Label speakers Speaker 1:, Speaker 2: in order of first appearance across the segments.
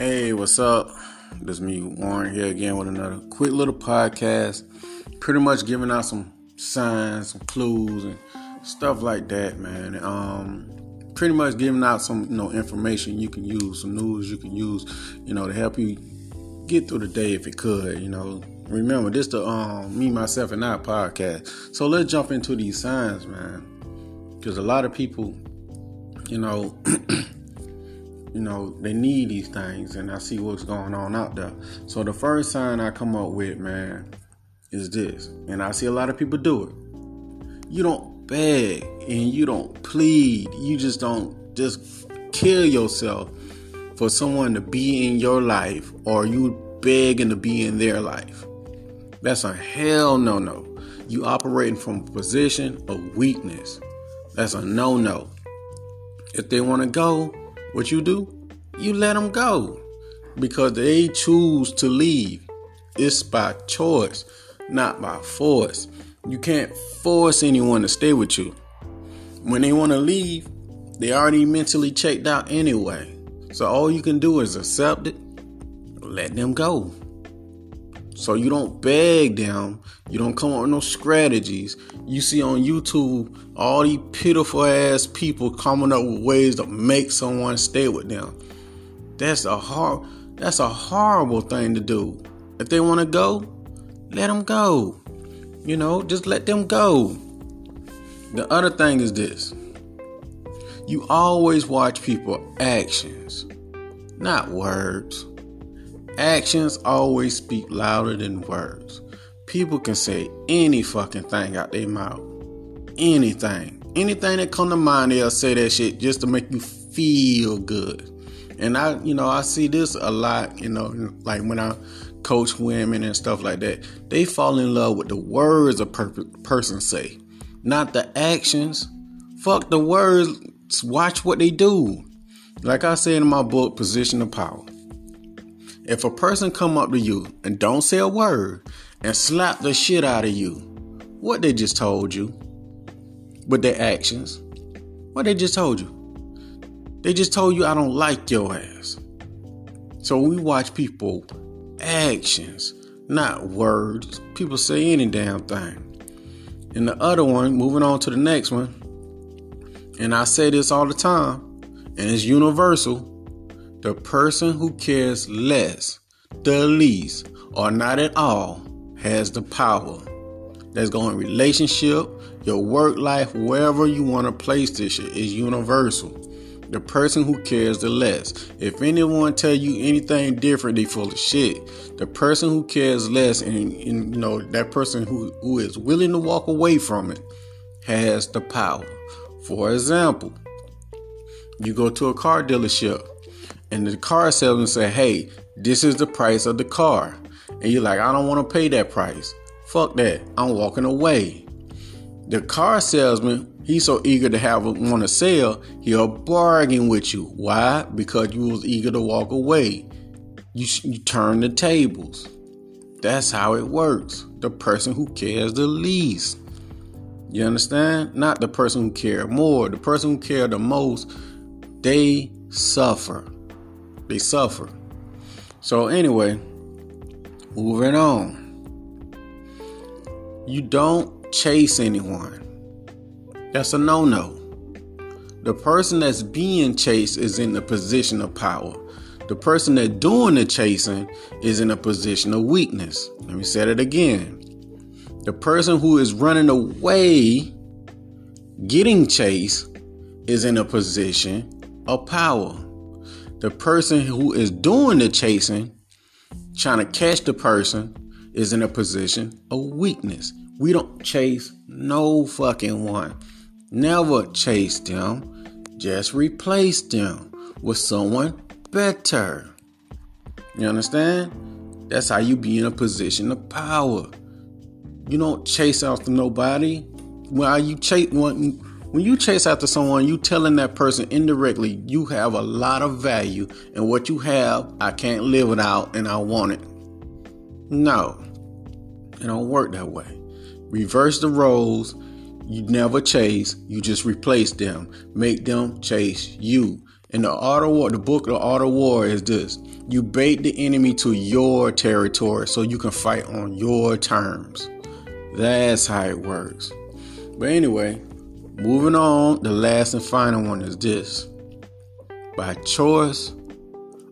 Speaker 1: Hey, what's up? This is me, Warren, here again with another quick little podcast. Pretty much giving out some signs, some clues, and stuff like that, man. Um, pretty much giving out some, you know, information you can use, some news you can use, you know, to help you get through the day if it could, you know. Remember, this the um me, myself, and I podcast. So let's jump into these signs, man. Because a lot of people, you know. you know, they need these things, and I see what's going on out there. So the first sign I come up with, man, is this, and I see a lot of people do it. You don't beg and you don't plead. You just don't just kill yourself for someone to be in your life, or you begging to be in their life. That's a hell no no. You operating from a position of weakness. That's a no no. If they want to go, what you do? You let them go because they choose to leave. It's by choice, not by force. You can't force anyone to stay with you. When they want to leave, they already mentally checked out anyway. So all you can do is accept it, let them go. So you don't beg them. You don't come up with no strategies. You see on YouTube all these pitiful ass people coming up with ways to make someone stay with them. That's a hard that's a horrible thing to do. If they want to go, let them go. You know, just let them go. The other thing is this. You always watch people actions, not words. Actions always speak louder than words. People can say any fucking thing out their mouth. Anything. Anything that come to mind, they'll say that shit just to make you feel good. And I, you know, I see this a lot, you know, like when I coach women and stuff like that. They fall in love with the words a per- person say, not the actions. Fuck the words. Watch what they do. Like I said in my book, Position of Power. If a person come up to you and don't say a word and slap the shit out of you, what they just told you with their actions, what they just told you. They just told you I don't like your ass. So we watch people actions, not words. People say any damn thing. And the other one, moving on to the next one, and I say this all the time, and it's universal the person who cares less, the least, or not at all has the power. That's going relationship, your work life, wherever you want to place this shit is universal. The person who cares the less. If anyone tell you anything different, they full of shit. The person who cares less and, and you know that person who, who is willing to walk away from it has the power. For example, you go to a car dealership and the car salesman say, "Hey, this is the price of the car," and you're like, "I don't want to pay that price. Fuck that. I'm walking away." The car salesman, he's so eager to have want to sell, he'll bargain with you. Why? Because you was eager to walk away. You, you turn the tables. That's how it works. The person who cares the least. You understand? Not the person who care more. The person who care the most, they suffer they suffer. So, anyway, moving on. You don't chase anyone. That's a no no. The person that's being chased is in a position of power. The person that's doing the chasing is in a position of weakness. Let me say it again. The person who is running away, getting chased, is in a position of power the person who is doing the chasing, trying to catch the person, is in a position of weakness. We don't chase no fucking one. Never chase them. Just replace them with someone better. You understand? That's how you be in a position of power. You don't chase after nobody. While you chase one when you chase after someone, you telling that person indirectly you have a lot of value and what you have, I can't live without and I want it. No, it don't work that way. Reverse the roles. You never chase, you just replace them. Make them chase you. And the art of war, the book of The Art of War is this. You bait the enemy to your territory so you can fight on your terms. That's how it works. But anyway, moving on, the last and final one is this. By choice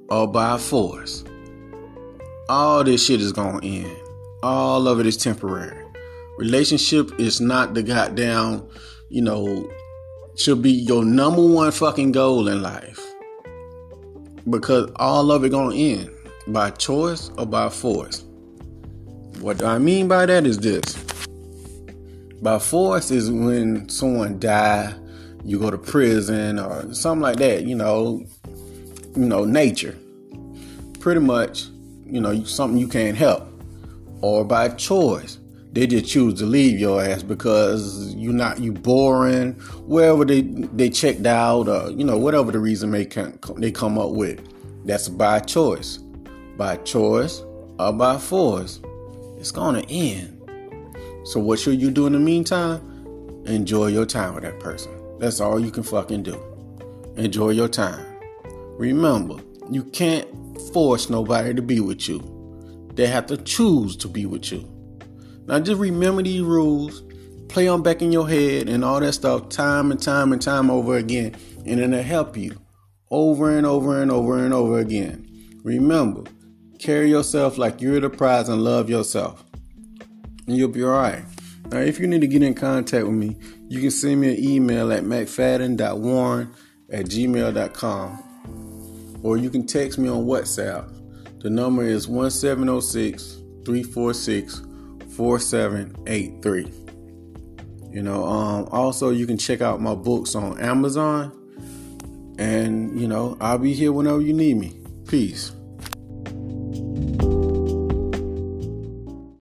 Speaker 1: or by force. All this shit is gonna end. All of it is temporary. Relationship is not the goddamn, you know, should be your number one fucking goal in life. Because all of it gonna end by choice or by force. What do I mean by that is this. By force is when someone die, you go to prison or something like that, you know, you know, nature. Pretty much, you know, something you can't help. Or by choice they just choose to leave your ass because you not you boring wherever they they checked out or you know whatever the reason may come, they come up with that's by choice by choice or by force it's gonna end so what should you do in the meantime? Enjoy your time with that person. That's all you can fucking do. Enjoy your time. Remember you can't force nobody to be with you. They have to choose to be with you. Now just remember these rules, play them back in your head and all that stuff time and time and time over again, and it'll help you over and over and over and over again. Remember, carry yourself like you're the prize and love yourself. And you'll be alright. Now, if you need to get in contact with me, you can send me an email at mcfadden.warren at gmail.com or you can text me on WhatsApp. The number is 1706 346 4783. You know, um, also you can check out my books on Amazon. And, you know, I'll be here whenever you need me. Peace.